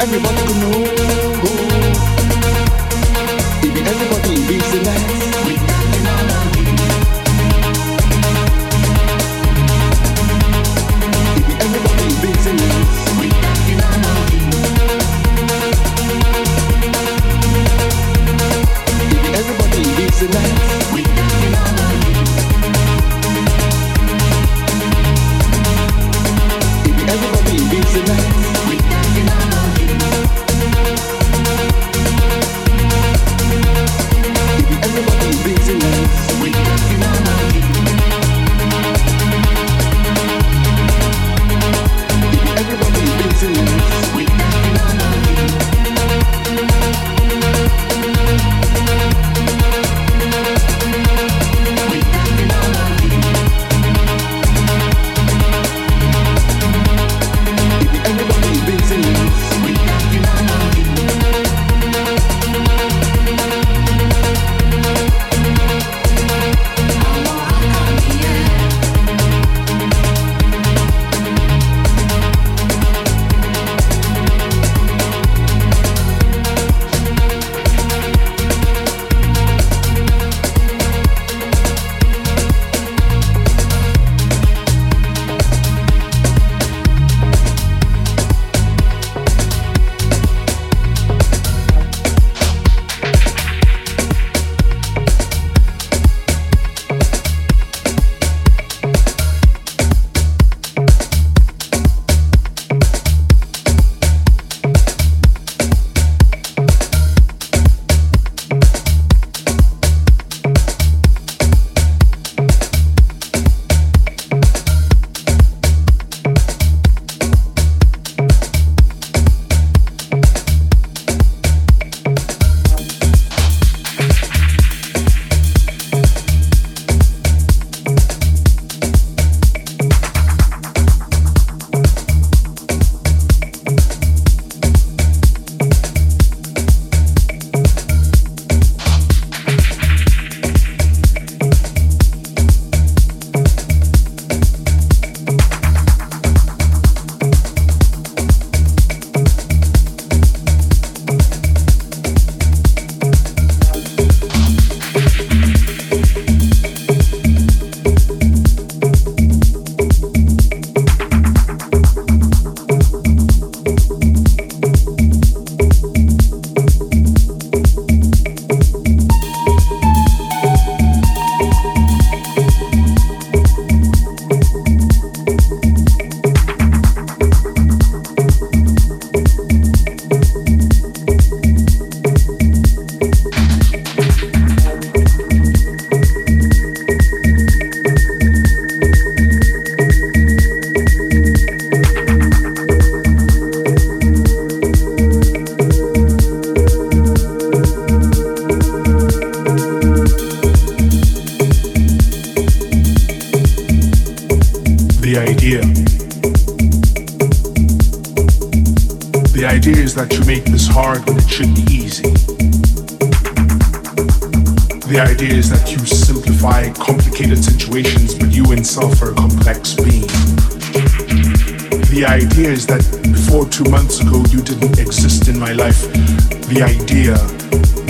Everybody can know. Months ago you didn't exist in my life. The idea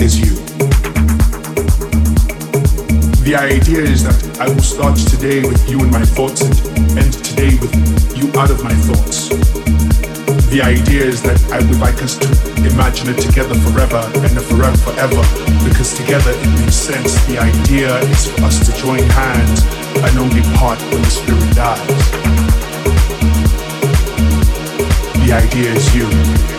is you. The idea is that I will start today with you in my thoughts and end today with you out of my thoughts. The idea is that I would like us to imagine it together forever and forever forever because together it makes sense. The idea is for us to join hands and only part when the spirit dies. Idea is you.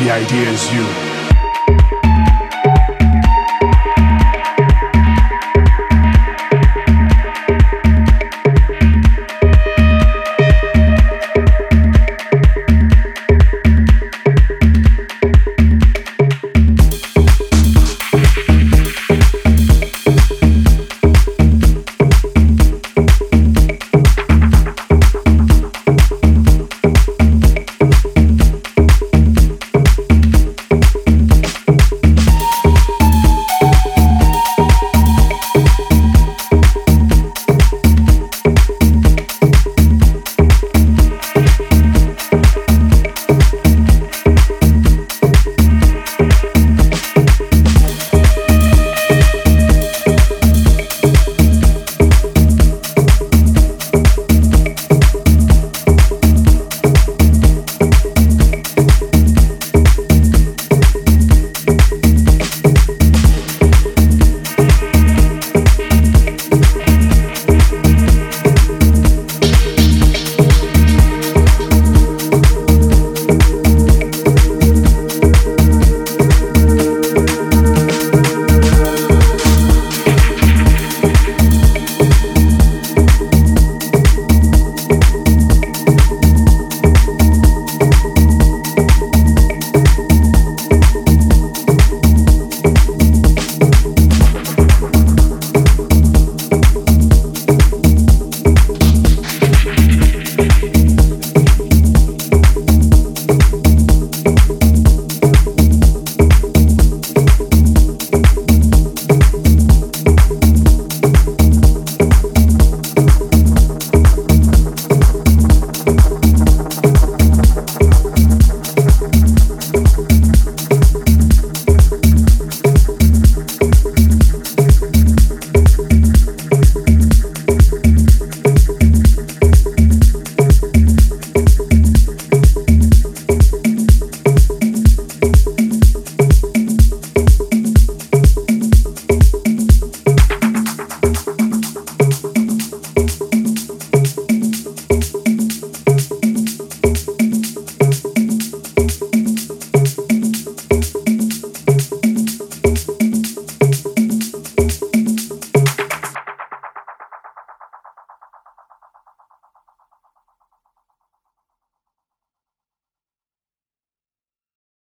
The idea is you.